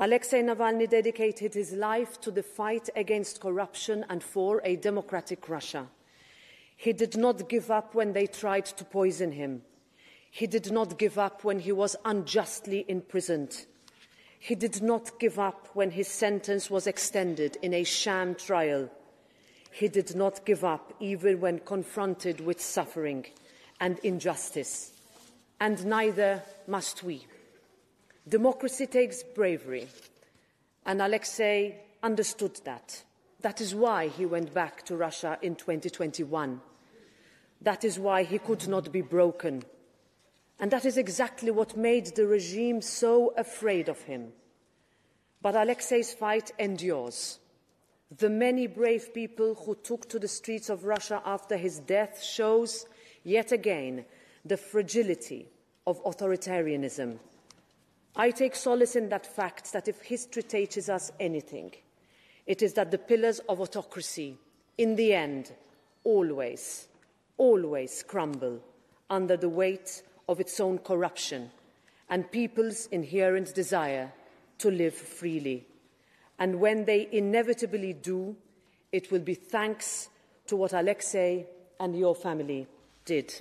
Alexei Navalny dedicated his life to the fight against corruption and for a democratic Russia. He did not give up when they tried to poison him. He did not give up when he was unjustly imprisoned. He did not give up when his sentence was extended in a sham trial. He did not give up even when confronted with suffering and injustice. And neither must we. Democracy takes bravery, and Alexei understood that. That is why he went back to Russia in 2021. That is why he could not be broken. And that is exactly what made the regime so afraid of him. But Alexei's fight endures. The many brave people who took to the streets of Russia after his death shows yet again the fragility of authoritarianism I take solace in that fact that if history teaches us anything, it is that the pillars of autocracy, in the end, always, always crumble under the weight of its own corruption and people's inherent desire to live freely. And when they inevitably do, it will be thanks to what Alexei and your family did.